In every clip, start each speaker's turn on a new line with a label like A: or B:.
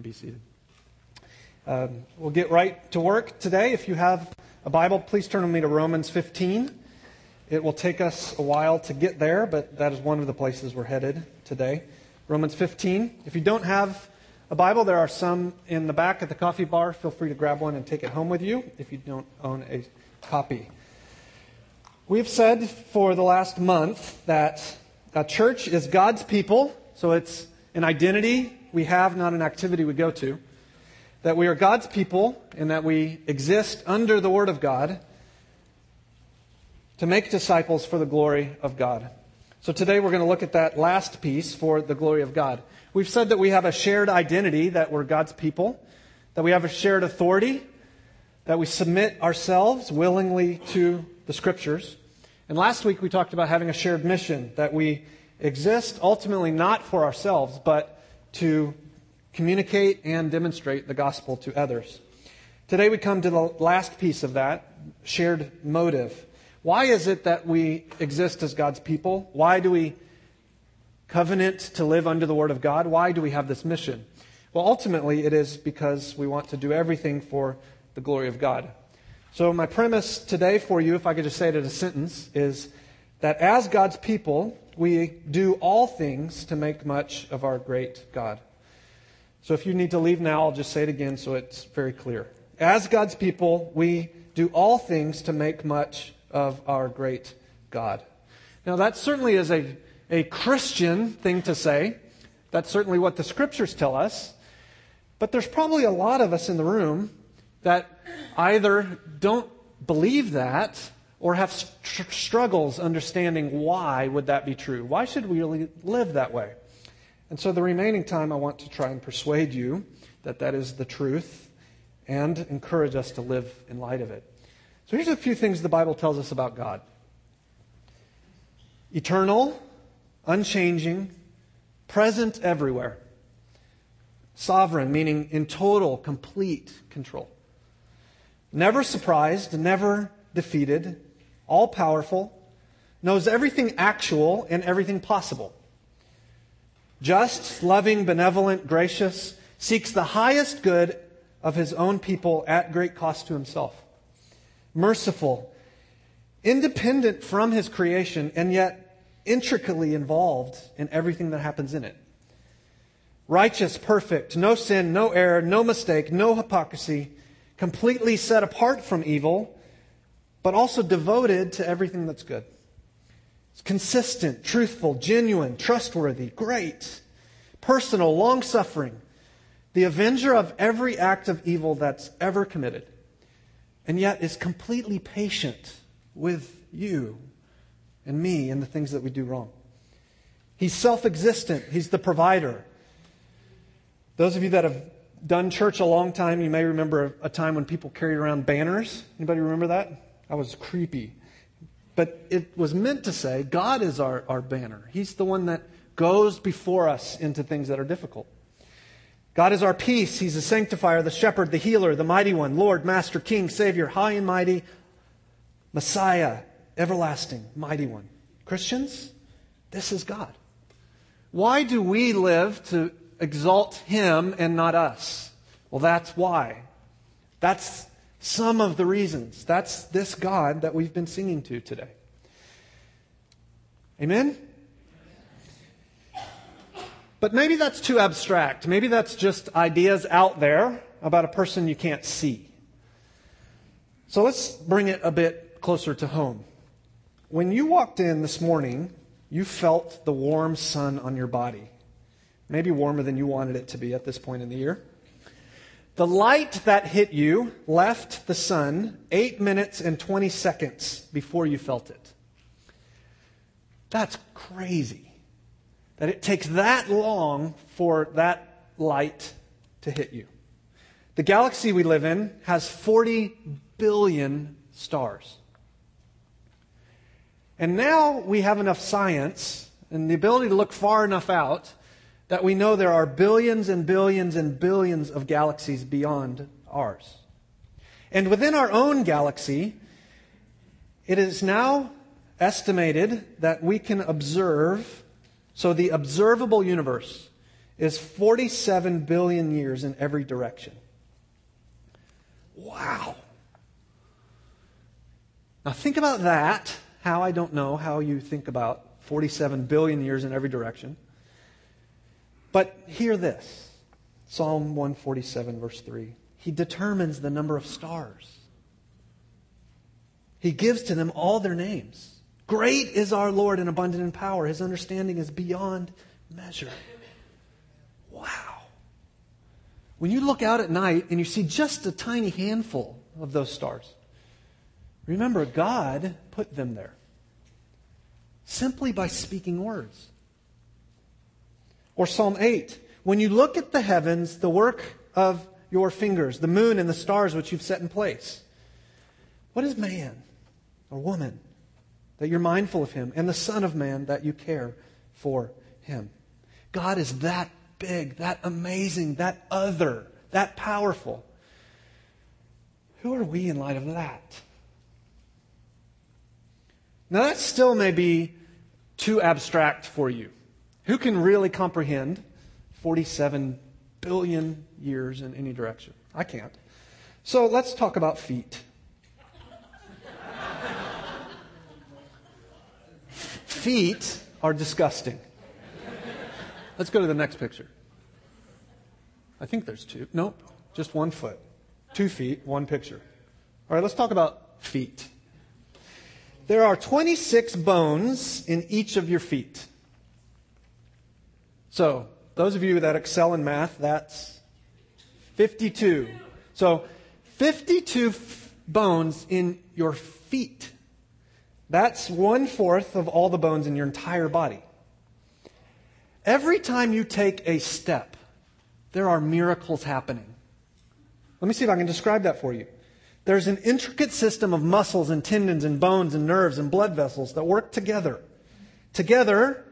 A: can be seated. Um, we'll get right to work today. If you have a Bible, please turn with me to Romans 15. It will take us a while to get there, but that is one of the places we're headed today. Romans 15. If you don't have a Bible, there are some in the back at the coffee bar. Feel free to grab one and take it home with you if you don't own a copy. We've said for the last month that a church is God's people, so it's an identity we have, not an activity we go to that we are God's people and that we exist under the Word of God to make disciples for the glory of God. So today we're going to look at that last piece for the glory of God. We've said that we have a shared identity, that we're God's people, that we have a shared authority, that we submit ourselves willingly to the Scriptures. And last week we talked about having a shared mission, that we exist ultimately not for ourselves, but to communicate and demonstrate the gospel to others. Today we come to the last piece of that shared motive. Why is it that we exist as God's people? Why do we covenant to live under the Word of God? Why do we have this mission? Well, ultimately, it is because we want to do everything for the glory of God. So, my premise today for you, if I could just say it in a sentence, is that as God's people, we do all things to make much of our great God. So if you need to leave now, I'll just say it again so it's very clear. As God's people, we do all things to make much of our great God. Now, that certainly is a, a Christian thing to say. That's certainly what the scriptures tell us. But there's probably a lot of us in the room that either don't believe that or have st- struggles understanding why would that be true. Why should we really live that way? And so the remaining time, I want to try and persuade you that that is the truth and encourage us to live in light of it. So here's a few things the Bible tells us about God eternal, unchanging, present everywhere, sovereign, meaning in total, complete control, never surprised, never defeated, all powerful, knows everything actual and everything possible just, loving, benevolent, gracious, seeks the highest good of his own people at great cost to himself. Merciful, independent from his creation, and yet intricately involved in everything that happens in it. Righteous, perfect, no sin, no error, no mistake, no hypocrisy, completely set apart from evil, but also devoted to everything that's good. It's consistent, truthful, genuine, trustworthy, great, personal, long suffering, the avenger of every act of evil that's ever committed, and yet is completely patient with you and me and the things that we do wrong. He's self existent, He's the provider. Those of you that have done church a long time, you may remember a time when people carried around banners. Anybody remember that? That was creepy. But it was meant to say God is our, our banner. He's the one that goes before us into things that are difficult. God is our peace. He's the sanctifier, the shepherd, the healer, the mighty one, Lord, Master, King, Savior, high and mighty, Messiah, everlasting, mighty one. Christians, this is God. Why do we live to exalt Him and not us? Well, that's why. That's some of the reasons. That's this God that we've been singing to today. Amen? But maybe that's too abstract. Maybe that's just ideas out there about a person you can't see. So let's bring it a bit closer to home. When you walked in this morning, you felt the warm sun on your body. Maybe warmer than you wanted it to be at this point in the year. The light that hit you left the sun 8 minutes and 20 seconds before you felt it. That's crazy. That it takes that long for that light to hit you. The galaxy we live in has 40 billion stars. And now we have enough science and the ability to look far enough out that we know there are billions and billions and billions of galaxies beyond ours. And within our own galaxy, it is now estimated that we can observe, so the observable universe is 47 billion years in every direction. Wow. Now think about that. How I don't know how you think about 47 billion years in every direction. But hear this Psalm 147, verse 3. He determines the number of stars. He gives to them all their names. Great is our Lord and abundant in power. His understanding is beyond measure. Wow. When you look out at night and you see just a tiny handful of those stars, remember God put them there simply by speaking words. Or Psalm 8, when you look at the heavens, the work of your fingers, the moon and the stars which you've set in place, what is man or woman that you're mindful of him, and the Son of Man that you care for him? God is that big, that amazing, that other, that powerful. Who are we in light of that? Now, that still may be too abstract for you. Who can really comprehend 47 billion years in any direction? I can't. So let's talk about feet. feet are disgusting. Let's go to the next picture. I think there's two. Nope, just one foot. Two feet, one picture. All right, let's talk about feet. There are 26 bones in each of your feet. So, those of you that excel in math, that's 52. So, 52 f- bones in your feet. That's one fourth of all the bones in your entire body. Every time you take a step, there are miracles happening. Let me see if I can describe that for you. There's an intricate system of muscles and tendons and bones and nerves and blood vessels that work together. Together,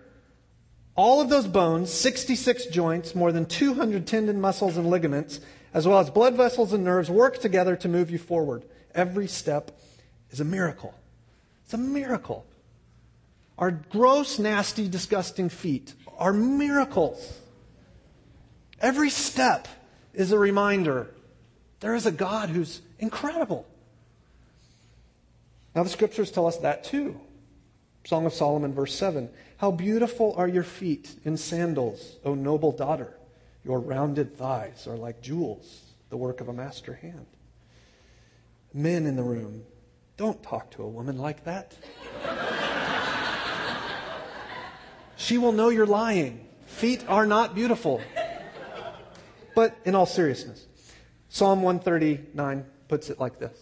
A: all of those bones, 66 joints, more than 200 tendon muscles and ligaments, as well as blood vessels and nerves, work together to move you forward. Every step is a miracle. It's a miracle. Our gross, nasty, disgusting feet are miracles. Every step is a reminder there is a God who's incredible. Now, the scriptures tell us that too. Song of Solomon, verse 7. How beautiful are your feet in sandals, O noble daughter. Your rounded thighs are like jewels, the work of a master hand. Men in the room, don't talk to a woman like that. she will know you're lying. Feet are not beautiful. But in all seriousness, Psalm 139 puts it like this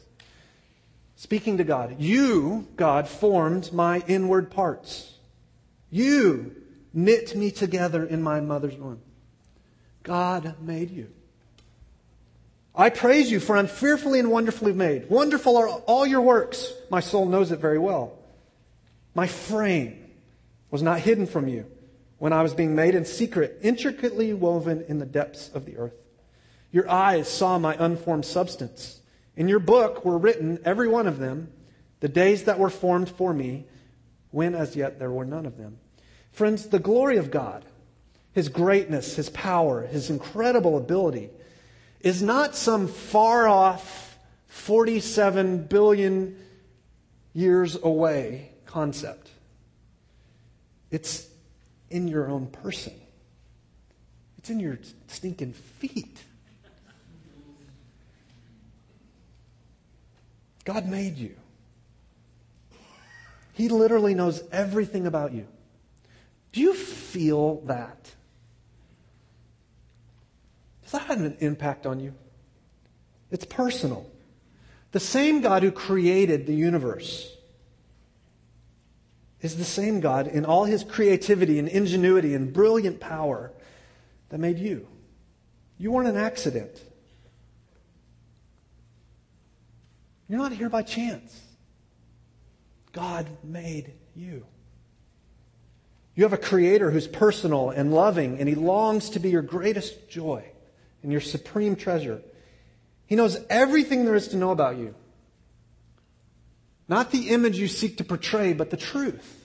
A: Speaking to God, you, God, formed my inward parts. You knit me together in my mother's womb. God made you. I praise you, for I'm fearfully and wonderfully made. Wonderful are all your works. My soul knows it very well. My frame was not hidden from you when I was being made in secret, intricately woven in the depths of the earth. Your eyes saw my unformed substance. In your book were written, every one of them, the days that were formed for me, when as yet there were none of them. Friends, the glory of God, His greatness, His power, His incredible ability, is not some far off 47 billion years away concept. It's in your own person. It's in your stinking feet. God made you. He literally knows everything about you. Do you feel that? Does that have an impact on you? It's personal. The same God who created the universe is the same God in all his creativity and ingenuity and brilliant power that made you. You weren't an accident. You're not here by chance. God made you. You have a creator who's personal and loving, and he longs to be your greatest joy and your supreme treasure. He knows everything there is to know about you. Not the image you seek to portray, but the truth.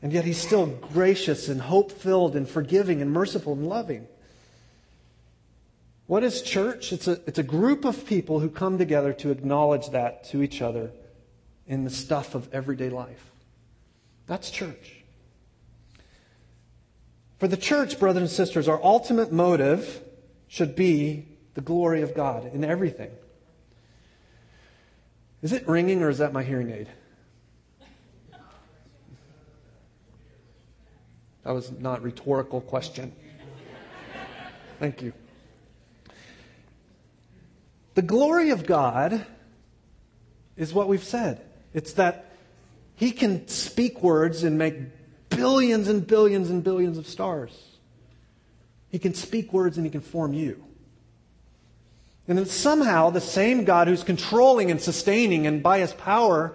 A: And yet he's still gracious and hope filled and forgiving and merciful and loving. What is church? It's a, it's a group of people who come together to acknowledge that to each other in the stuff of everyday life. That's church. For the church, brothers and sisters, our ultimate motive should be the glory of God in everything. Is it ringing or is that my hearing aid? That was not a rhetorical question. Thank you. The glory of God is what we've said. It's that He can speak words and make billions and billions and billions of stars. He can speak words and He can form you. And then somehow the same God who's controlling and sustaining and by His power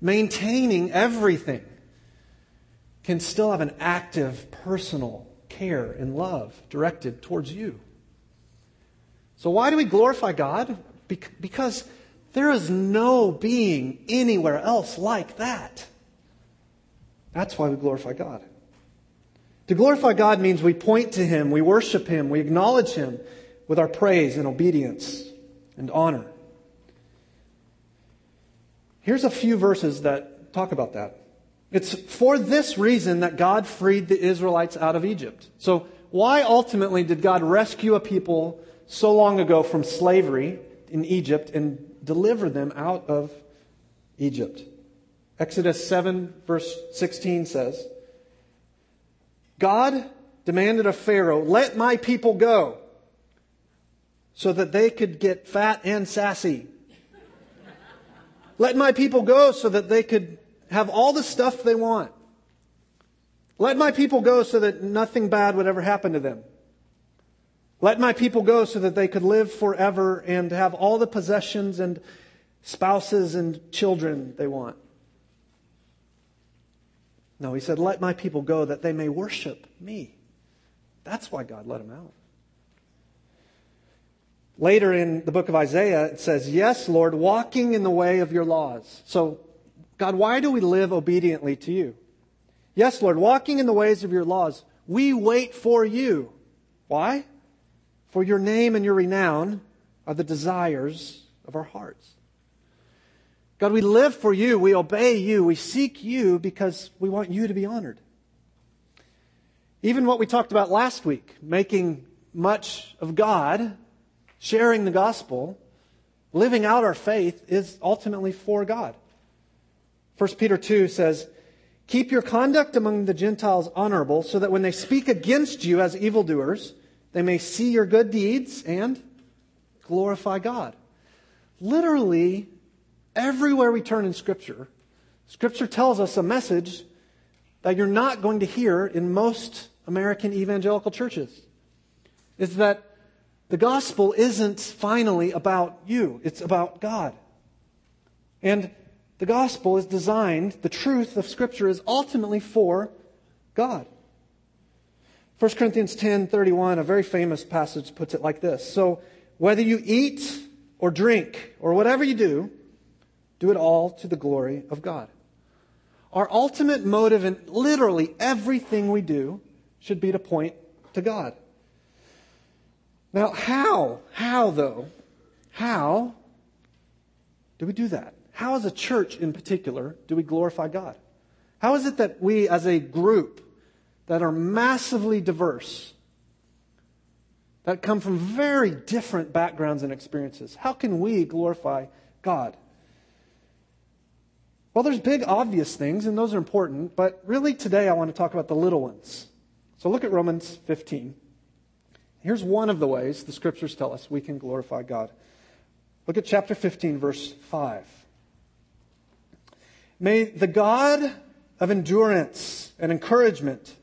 A: maintaining everything can still have an active personal care and love directed towards you. So, why do we glorify God? Because there is no being anywhere else like that. That's why we glorify God. To glorify God means we point to Him, we worship Him, we acknowledge Him with our praise and obedience and honor. Here's a few verses that talk about that. It's for this reason that God freed the Israelites out of Egypt. So, why ultimately did God rescue a people so long ago from slavery in Egypt and deliver them out of Egypt. Exodus 7, verse 16 says, God demanded of Pharaoh, Let my people go, so that they could get fat and sassy. Let my people go so that they could have all the stuff they want. Let my people go so that nothing bad would ever happen to them. Let my people go so that they could live forever and have all the possessions and spouses and children they want. No, he said, Let my people go that they may worship me. That's why God let them out. Later in the book of Isaiah, it says, Yes, Lord, walking in the way of your laws. So, God, why do we live obediently to you? Yes, Lord, walking in the ways of your laws. We wait for you. Why? For your name and your renown are the desires of our hearts. God, we live for you. We obey you. We seek you because we want you to be honored. Even what we talked about last week, making much of God, sharing the gospel, living out our faith is ultimately for God. 1 Peter 2 says, Keep your conduct among the Gentiles honorable, so that when they speak against you as evildoers, they may see your good deeds and glorify God. Literally, everywhere we turn in Scripture, Scripture tells us a message that you're not going to hear in most American evangelical churches. Is that the gospel isn't finally about you, it's about God. And the gospel is designed, the truth of Scripture is ultimately for God. 1 Corinthians 10:31, a very famous passage puts it like this. So, whether you eat or drink or whatever you do, do it all to the glory of God. Our ultimate motive in literally everything we do should be to point to God. Now, how? How, though? How do we do that? How, as a church in particular, do we glorify God? How is it that we, as a group, that are massively diverse, that come from very different backgrounds and experiences. How can we glorify God? Well, there's big, obvious things, and those are important, but really today I want to talk about the little ones. So look at Romans 15. Here's one of the ways the scriptures tell us we can glorify God. Look at chapter 15, verse 5. May the God of endurance and encouragement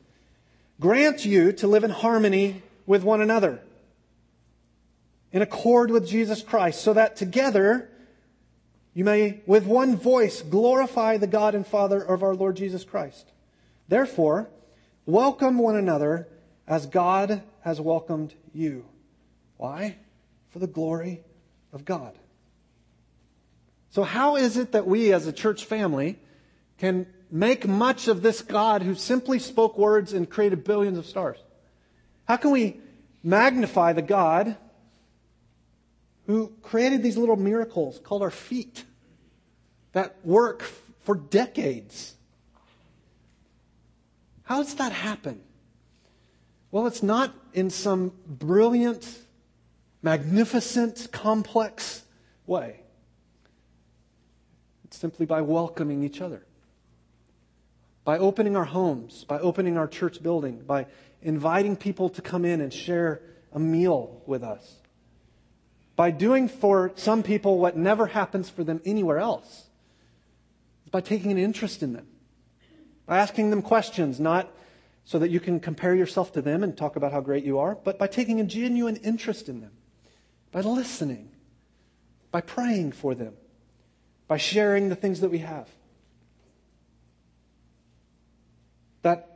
A: grant you to live in harmony with one another, in accord with Jesus Christ, so that together you may, with one voice, glorify the God and Father of our Lord Jesus Christ. Therefore, welcome one another as God has welcomed you. Why? For the glory of God. So, how is it that we as a church family can make much of this God who simply spoke words and created billions of stars? How can we magnify the God who created these little miracles called our feet that work for decades? How does that happen? Well, it's not in some brilliant, magnificent, complex way. It's simply by welcoming each other, by opening our homes, by opening our church building, by inviting people to come in and share a meal with us, by doing for some people what never happens for them anywhere else, by taking an interest in them, by asking them questions, not so that you can compare yourself to them and talk about how great you are, but by taking a genuine interest in them, by listening, by praying for them, by sharing the things that we have. That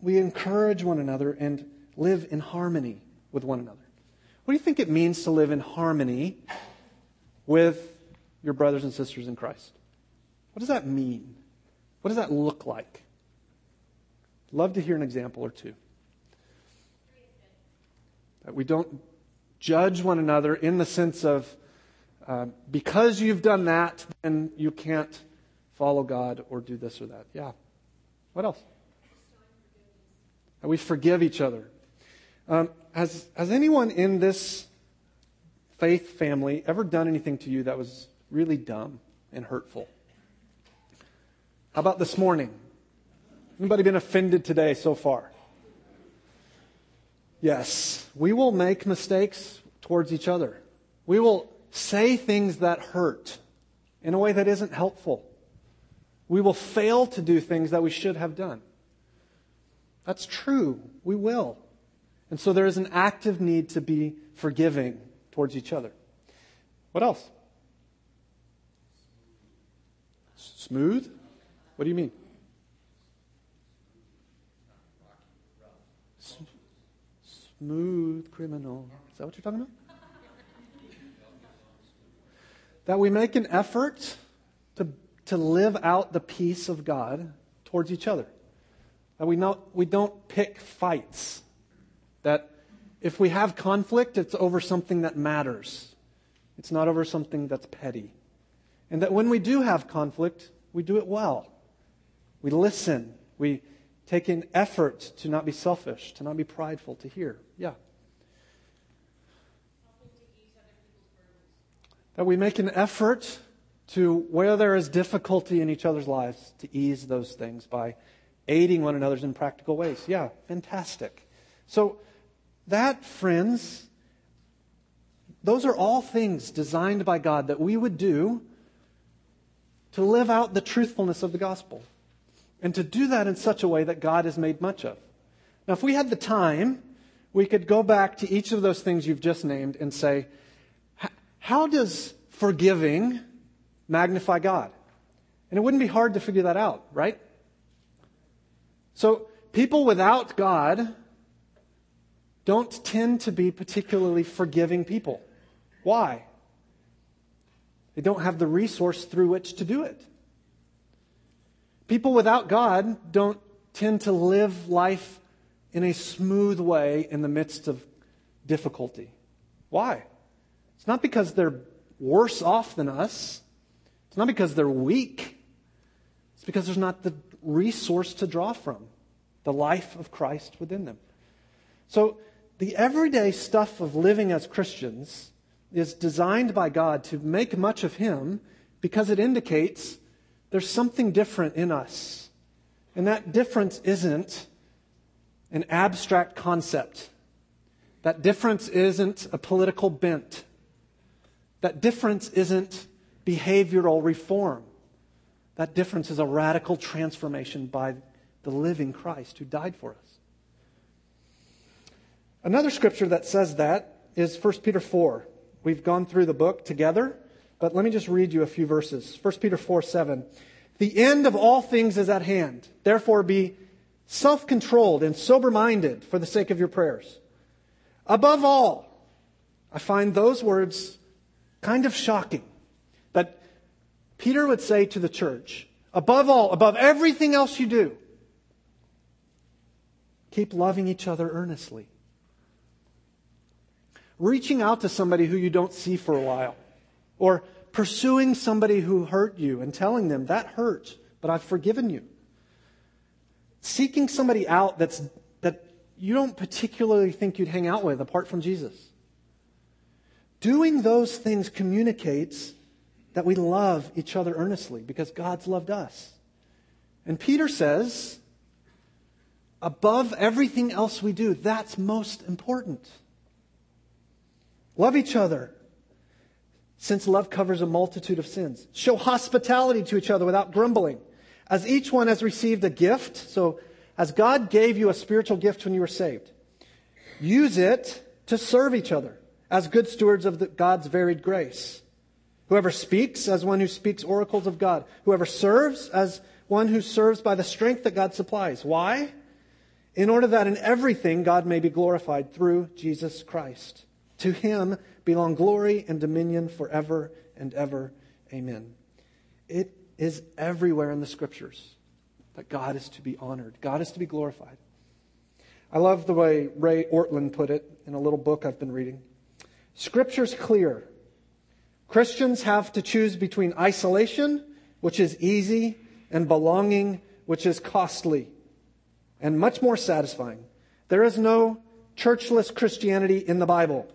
A: we encourage one another and live in harmony with one another. What do you think it means to live in harmony with your brothers and sisters in Christ? What does that mean? What does that look like? Love to hear an example or two. That we don't judge one another in the sense of uh, because you've done that, then you can't follow God or do this or that. Yeah. What else? We forgive each other. Um, has, has anyone in this faith family ever done anything to you that was really dumb and hurtful? How about this morning? Anybody been offended today so far? Yes, we will make mistakes towards each other. We will say things that hurt in a way that isn't helpful. We will fail to do things that we should have done. That's true. We will. And so there is an active need to be forgiving towards each other. What else? Smooth? What do you mean? smooth criminal. Is that what you're talking about? that we make an effort to, to live out the peace of God towards each other. That we, not, we don't pick fights. That if we have conflict, it's over something that matters. It's not over something that's petty. And that when we do have conflict, we do it well. We listen. We take an effort to not be selfish, to not be prideful, to hear. Yeah. That we make an effort to, where there is difficulty in each other's lives, to ease those things by aiding one another in practical ways. Yeah, fantastic. So, that, friends, those are all things designed by God that we would do to live out the truthfulness of the gospel. And to do that in such a way that God is made much of. Now, if we had the time, we could go back to each of those things you've just named and say, how does forgiving magnify God? And it wouldn't be hard to figure that out, right? So, people without God don't tend to be particularly forgiving people. Why? They don't have the resource through which to do it. People without God don't tend to live life in a smooth way in the midst of difficulty. Why? It's not because they're worse off than us. It's not because they're weak. It's because there's not the resource to draw from the life of Christ within them. So, the everyday stuff of living as Christians is designed by God to make much of Him because it indicates there's something different in us. And that difference isn't an abstract concept. That difference isn't a political bent. That difference isn't behavioral reform. That difference is a radical transformation by the living Christ who died for us. Another scripture that says that is 1 Peter 4. We've gone through the book together. But let me just read you a few verses. 1 Peter 4 7. The end of all things is at hand. Therefore, be self controlled and sober minded for the sake of your prayers. Above all, I find those words kind of shocking Peter would say to the church, above all, above everything else you do, keep loving each other earnestly. Reaching out to somebody who you don't see for a while, or pursuing somebody who hurt you and telling them, that hurt, but I've forgiven you. Seeking somebody out that's, that you don't particularly think you'd hang out with apart from Jesus. Doing those things communicates that we love each other earnestly because God's loved us. And Peter says, above everything else we do, that's most important. Love each other, since love covers a multitude of sins. Show hospitality to each other without grumbling. As each one has received a gift, so as God gave you a spiritual gift when you were saved, use it to serve each other as good stewards of the, God's varied grace. Whoever speaks, as one who speaks oracles of God. Whoever serves, as one who serves by the strength that God supplies. Why? In order that in everything God may be glorified through Jesus Christ. To him belong glory and dominion forever and ever. Amen. It is everywhere in the scriptures that God is to be honored, God is to be glorified. I love the way Ray Ortlund put it in a little book I've been reading. Scripture's clear. Christians have to choose between isolation, which is easy, and belonging, which is costly and much more satisfying. There is no churchless Christianity in the Bible.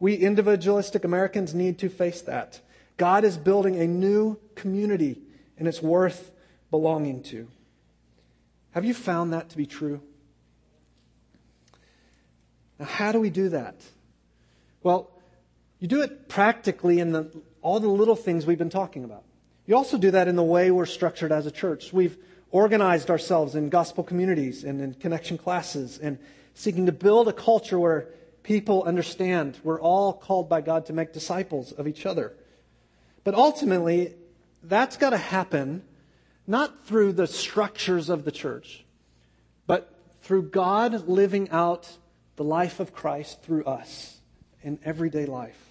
A: We individualistic Americans need to face that. God is building a new community, and it's worth belonging to. Have you found that to be true? Now, how do we do that? Well, you do it practically in the, all the little things we've been talking about. You also do that in the way we're structured as a church. We've organized ourselves in gospel communities and in connection classes and seeking to build a culture where people understand we're all called by God to make disciples of each other. But ultimately, that's got to happen not through the structures of the church, but through God living out the life of Christ through us in everyday life.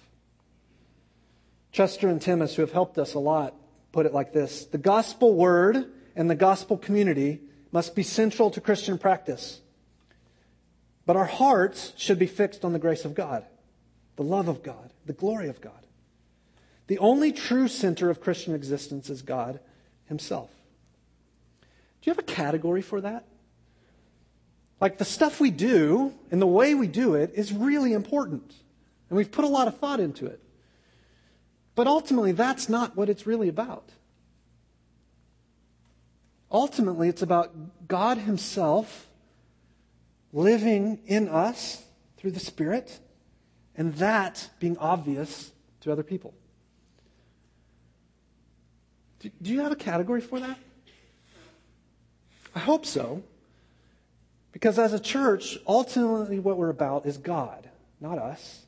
A: Chester and Timmis, who have helped us a lot, put it like this The gospel word and the gospel community must be central to Christian practice. But our hearts should be fixed on the grace of God, the love of God, the glory of God. The only true center of Christian existence is God Himself. Do you have a category for that? Like the stuff we do and the way we do it is really important. And we've put a lot of thought into it. But ultimately, that's not what it's really about. Ultimately, it's about God Himself living in us through the Spirit, and that being obvious to other people. Do, you have a category for that? I hope so. Because as a church, ultimately what we're about is God, not us.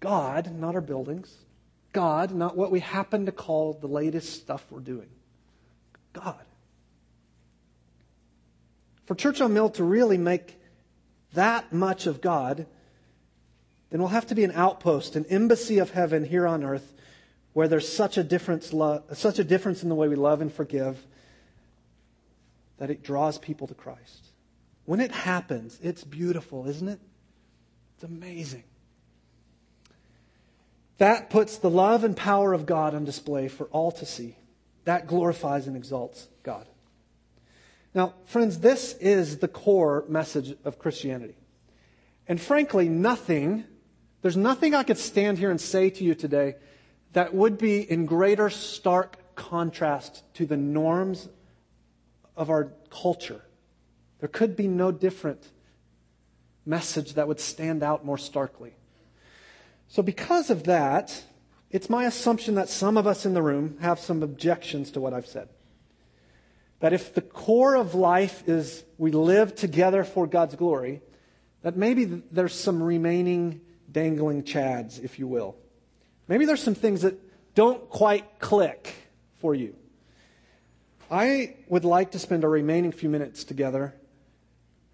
A: God, not our buildings. God, not what we happen to call the latest stuff we're doing. God. For Church on Mill to really make that much of God, then we'll have to be an outpost, an embassy of heaven here on earth where there's such a difference, such a difference in the way we love and forgive that it draws people to Christ. When it happens, it's beautiful, isn't it? It's amazing. That puts the love and power of God on display for all to see. That glorifies and exalts God. Now, friends, this is the core message of Christianity. And frankly, nothing, there's nothing I could stand here and say to you today that would be in greater stark contrast to the norms of our culture. There could be no different message that would stand out more starkly. So, because of that, it's my assumption that some of us in the room have some objections to what I've said. That if the core of life is we live together for God's glory, that maybe there's some remaining dangling chads, if you will. Maybe there's some things that don't quite click for you. I would like to spend our remaining few minutes together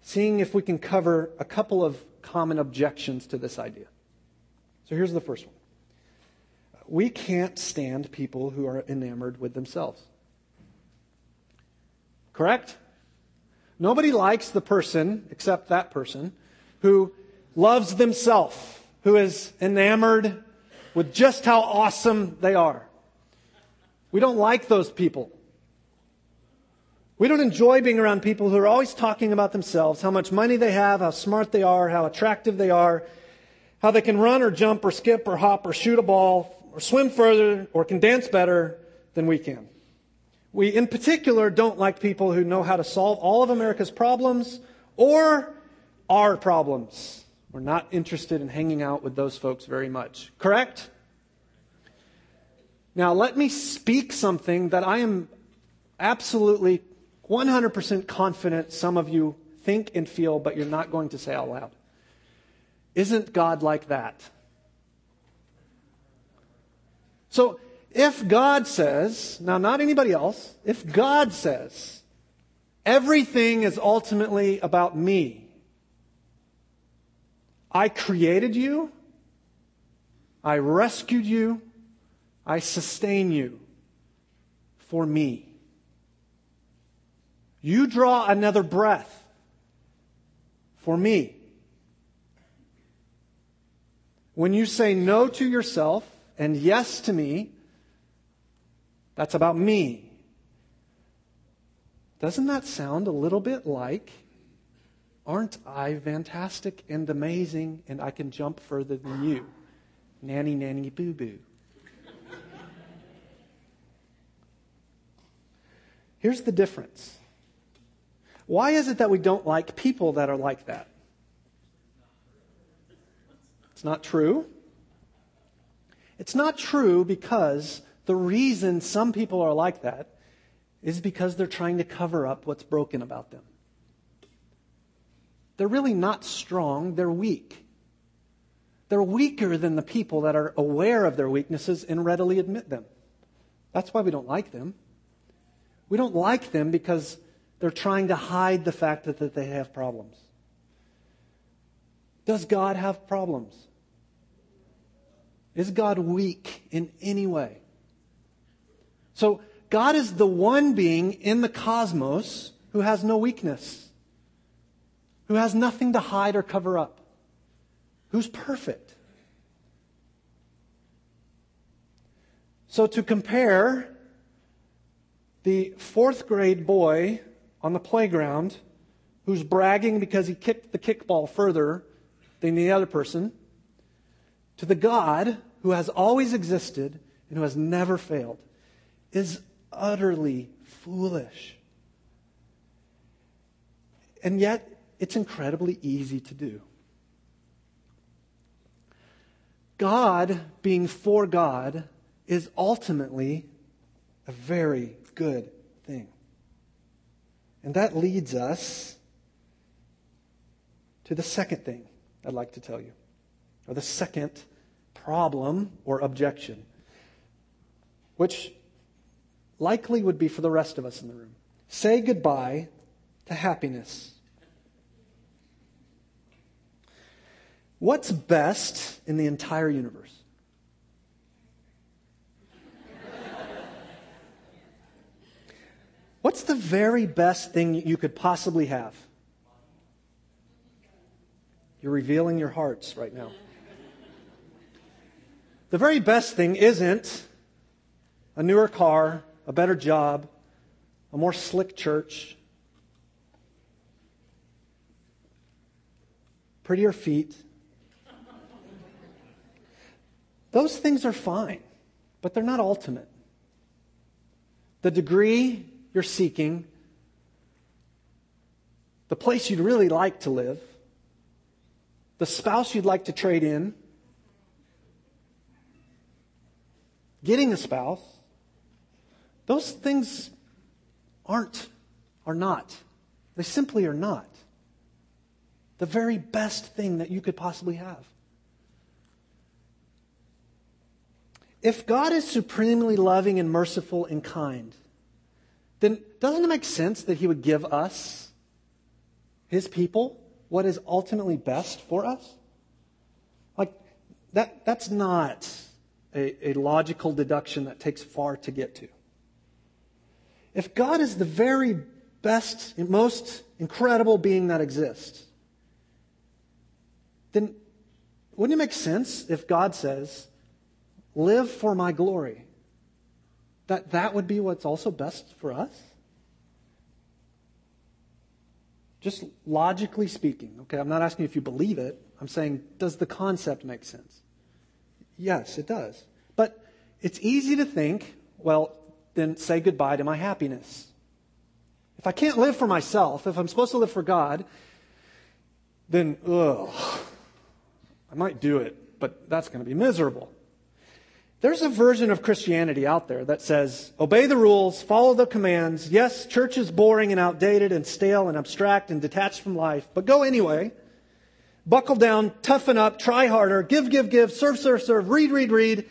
A: seeing if we can cover a couple of common objections to this idea. So here's the first one we can't stand people who are enamored with themselves. Correct? Nobody likes the person, except that person, who loves themselves, who is enamored with just how awesome they are. We don't like those people. We don't enjoy being around people who are always talking about themselves, how much money they have, how smart they are, how attractive they are, how they can run or jump or skip or hop or shoot a ball or swim further or can dance better than we can. We, in particular, don't like people who know how to solve all of America's problems or our problems. We're not interested in hanging out with those folks very much. Correct? Now, let me speak something that I am absolutely 100% confident some of you think and feel, but you're not going to say out loud. Isn't God like that? So, if God says, now not anybody else, if God says, everything is ultimately about me, I created you, I rescued you, I sustain you for me. You draw another breath for me. When you say no to yourself and yes to me, that's about me. Doesn't that sound a little bit like, aren't I fantastic and amazing and I can jump further than you? Nanny, nanny, boo boo. Here's the difference. Why is it that we don't like people that are like that? It's not true. It's not true because the reason some people are like that is because they're trying to cover up what's broken about them. They're really not strong, they're weak. They're weaker than the people that are aware of their weaknesses and readily admit them. That's why we don't like them. We don't like them because they're trying to hide the fact that, that they have problems. Does God have problems? Is God weak in any way? So, God is the one being in the cosmos who has no weakness, who has nothing to hide or cover up, who's perfect. So, to compare the fourth grade boy on the playground who's bragging because he kicked the kickball further than the other person to the God who has always existed and who has never failed is utterly foolish. And yet, it's incredibly easy to do. God, being for God, is ultimately a very good thing. And that leads us to the second thing I'd like to tell you, or the second problem or objection, which likely would be for the rest of us in the room. Say goodbye to happiness. What's best in the entire universe? What's the very best thing you could possibly have? You're revealing your hearts right now. The very best thing isn't a newer car, a better job, a more slick church, prettier feet. Those things are fine, but they're not ultimate. The degree you're seeking, the place you'd really like to live, the spouse you'd like to trade in, getting a spouse, those things aren't, are not. They simply are not. The very best thing that you could possibly have. If God is supremely loving and merciful and kind, then doesn't it make sense that He would give us, His people, what is ultimately best for us? Like, that, that's not a, a logical deduction that takes far to get to. If God is the very best, most incredible being that exists, then wouldn't it make sense if God says, live for my glory? That that would be what's also best for us? Just logically speaking, okay? I'm not asking if you believe it. I'm saying, does the concept make sense? Yes, it does. But it's easy to think, well, then say goodbye to my happiness. If I can't live for myself, if I'm supposed to live for God, then, ugh, I might do it, but that's going to be miserable. There's a version of Christianity out there that says, obey the rules, follow the commands. Yes, church is boring and outdated and stale and abstract and detached from life, but go anyway. Buckle down, toughen up, try harder, give, give, give, serve, serve, serve, read, read, read.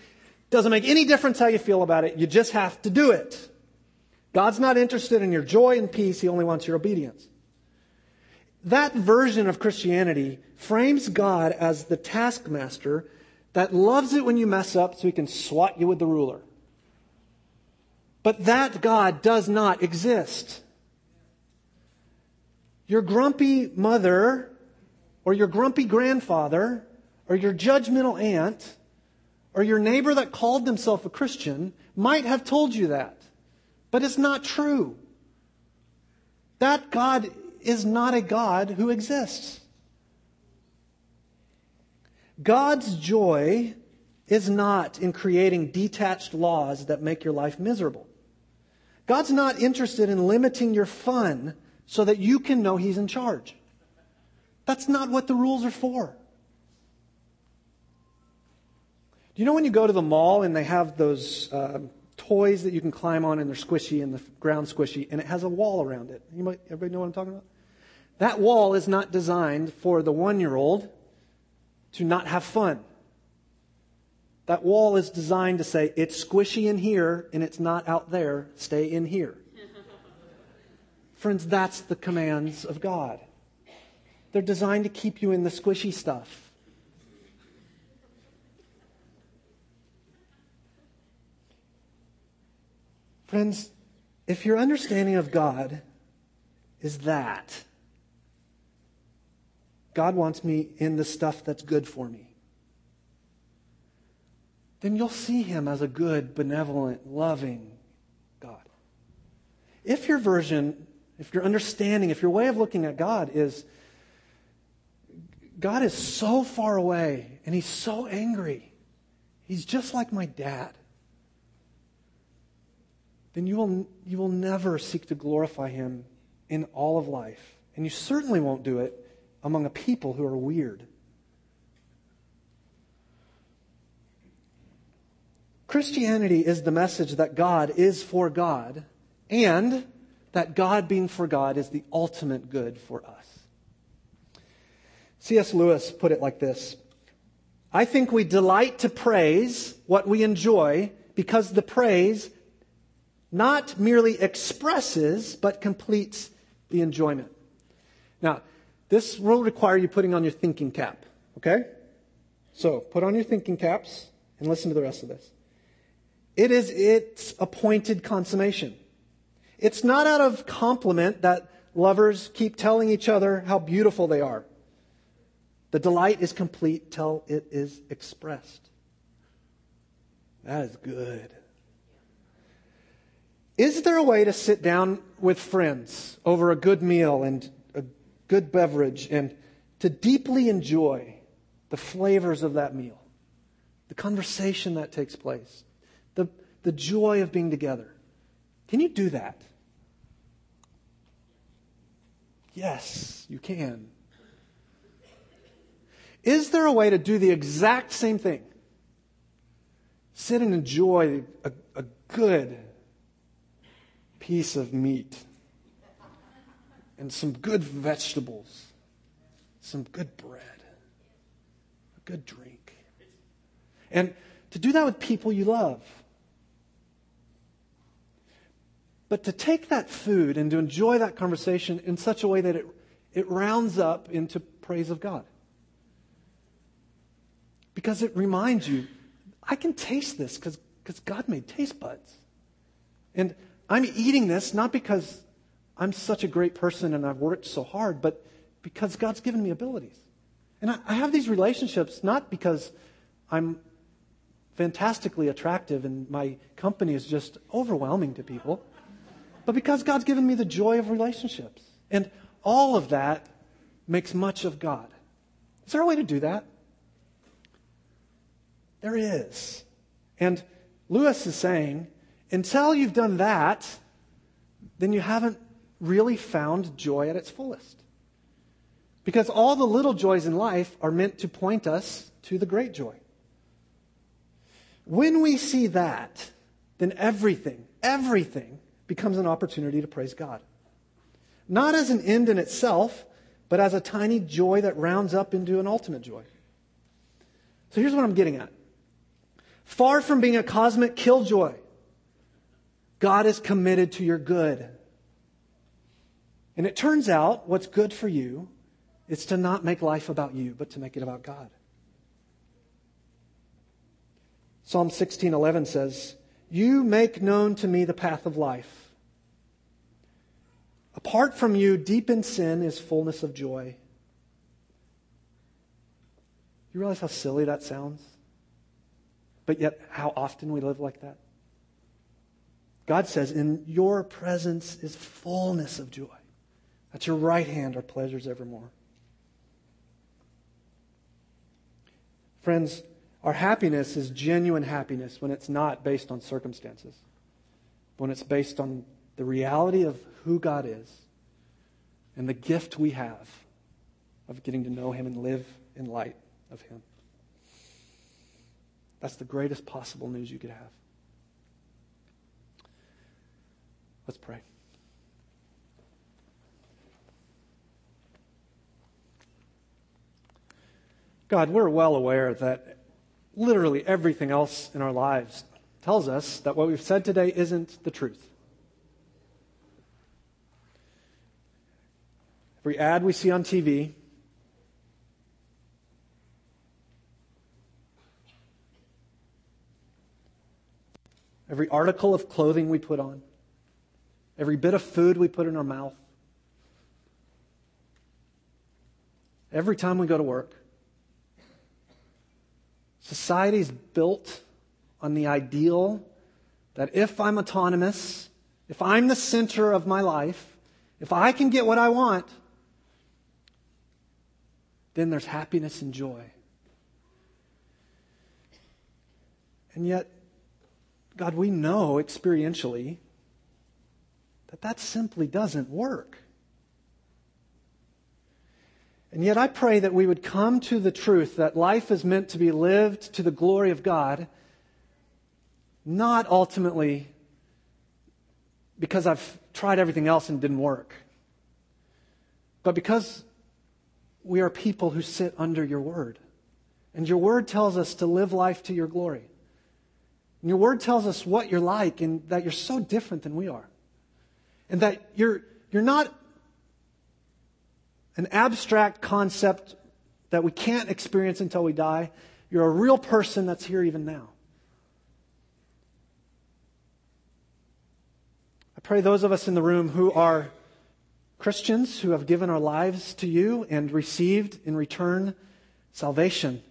A: Doesn't make any difference how you feel about it. You just have to do it. God's not interested in your joy and peace. He only wants your obedience. That version of Christianity frames God as the taskmaster that loves it when you mess up so he can swat you with the ruler. But that God does not exist. Your grumpy mother or your grumpy grandfather or your judgmental aunt or your neighbor that called themselves a Christian might have told you that. But it's not true. That God is not a God who exists. God's joy is not in creating detached laws that make your life miserable. God's not interested in limiting your fun so that you can know He's in charge. That's not what the rules are for. Do you know when you go to the mall and they have those uh, toys that you can climb on and they're squishy and the ground squishy and it has a wall around it? You might, everybody know what I'm talking about? That wall is not designed for the one year old to not have fun. That wall is designed to say, it's squishy in here and it's not out there, stay in here. Friends, that's the commands of God. They're designed to keep you in the squishy stuff. Friends, if your understanding of God is that, God wants me in the stuff that's good for me. Then you'll see him as a good, benevolent, loving God. If your version, if your understanding, if your way of looking at God is God is so far away and he's so angry, he's just like my dad, then you will, you will never seek to glorify him in all of life. And you certainly won't do it among a people who are weird. Christianity is the message that God is for God and that God being for God is the ultimate good for us. C.S. Lewis put it like this I think we delight to praise what we enjoy because the praise not merely expresses but completes the enjoyment. Now, this will require you putting on your thinking cap, okay? So, put on your thinking caps and listen to the rest of this. It is its appointed consummation. It's not out of compliment that lovers keep telling each other how beautiful they are. The delight is complete till it is expressed. That is good. Is there a way to sit down with friends over a good meal and good beverage and to deeply enjoy the flavors of that meal, the conversation that takes place, the, the joy of being together. Can you do that? Yes, you can. Is there a way to do the exact same thing? Sit and enjoy a, a good piece of meat and some good vegetables, some good bread, a good drink. And to do that with people you love. But to take that food and to enjoy that conversation in such a way that it, it rounds up into praise of God. Because it reminds you, I can taste this because God made taste buds. And I'm eating this not because I'm such a great person and I've worked so hard, but because God's given me abilities. And I, I have these relationships not because I'm fantastically attractive and my company is just overwhelming to people, but because God's given me the joy of relationships. And all of that makes much of God. Is there a way to do that? There is. And Lewis is saying, until you've done that, then you haven't really found joy at its fullest. Because all the little joys in life are meant to point us to the great joy. When we see that, then everything, everything becomes an opportunity to praise God. Not as an end in itself, but as a tiny joy that rounds up into an ultimate joy. So here's what I'm getting at. Far from being a cosmic killjoy, God is committed to your good. And it turns out what's good for you is to not make life about you, but to make it about God. Psalm 16:11 says, "You make known to me the path of life. Apart from you, deep in sin is fullness of joy." You realize how silly that sounds? But yet how often we live like that? God says, "In your presence is fullness of joy. At your right hand are pleasures evermore." Friends, our happiness is genuine happiness when it's not based on circumstances, when it's based on the reality of who God is and the gift we have of getting to know Him and live in light of Him. That's the greatest possible news you could have. Let's pray. God, we're well aware that literally everything else in our lives tells us that what we've said today isn't the truth. Every ad we see on TV, every article of clothing we put on, every bit of food we put in our mouth, every time we go to work, Society is built on the ideal that if I'm autonomous, if I'm the center of my life, if I can get what I want, then there's happiness and joy. And yet, God, we know experientially that that simply doesn't work. And yet I pray that we would come to the truth that life is meant to be lived to the glory of God, not ultimately because I've tried everything else and didn't work, but because we are people who sit under your word. And your word tells us to live life to your glory. And your word tells us what you're like and that you're so different than we are. And that you're, you're not an abstract concept that we can't experience until we die. You're a real person that's here even now. I pray those of us in the room who are Christians who have given our lives to you and received in return salvation,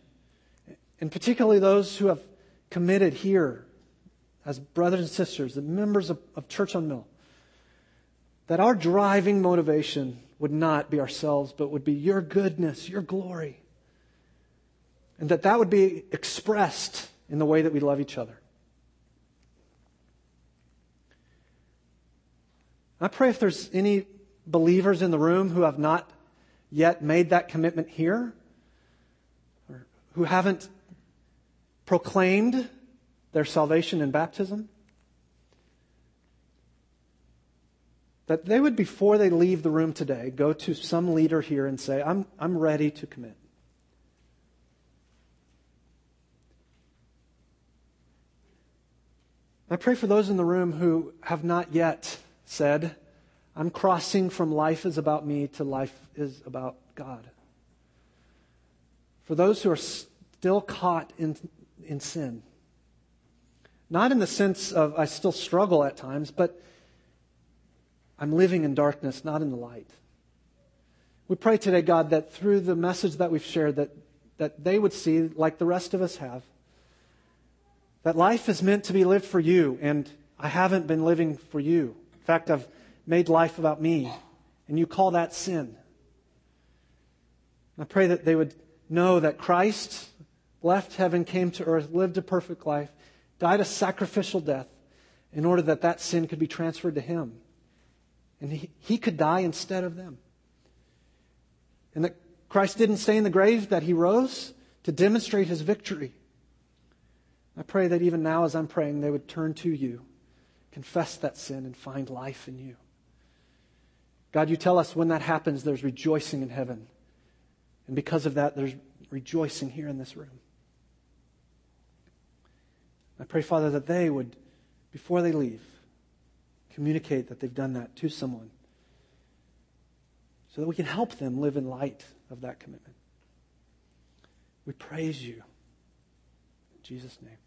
A: and particularly those who have committed here as brothers and sisters, the members of, of Church on Mill, that our driving motivation would not be ourselves, but would be your goodness, your glory. And that that would be expressed in the way that we love each other. I pray if there's any believers in the room who have not yet made that commitment here, or who haven't proclaimed their salvation in baptism, that they would, before they leave the room today, go to some leader here and say, I'm, I'm ready to commit. I pray for those in the room who have not yet said, I'm crossing from life is about me to life is about God. For those who are still caught in, in sin, not in the sense of I still struggle at times, but I'm living in darkness, not in the light. We pray today, God, that through the message that we've shared, that, that they would see, like the rest of us have, that life is meant to be lived for you, and I haven't been living for you. In fact, I've made life about me, and you call that sin. I pray that they would know that Christ left heaven, came to earth, lived a perfect life, died a sacrificial death in order that that sin could be transferred to him. And he, he could die instead of them. And that Christ didn't stay in the grave, that he rose to demonstrate his victory. I pray that even now, as I'm praying, they would turn to you, confess that sin, and find life in you. God, you tell us when that happens, there's rejoicing in heaven. And because of that, there's rejoicing here in this room. I pray, Father, that they would, before they leave, communicate that they've done that to someone so that we can help them live in light of that commitment. We praise you. In Jesus' name.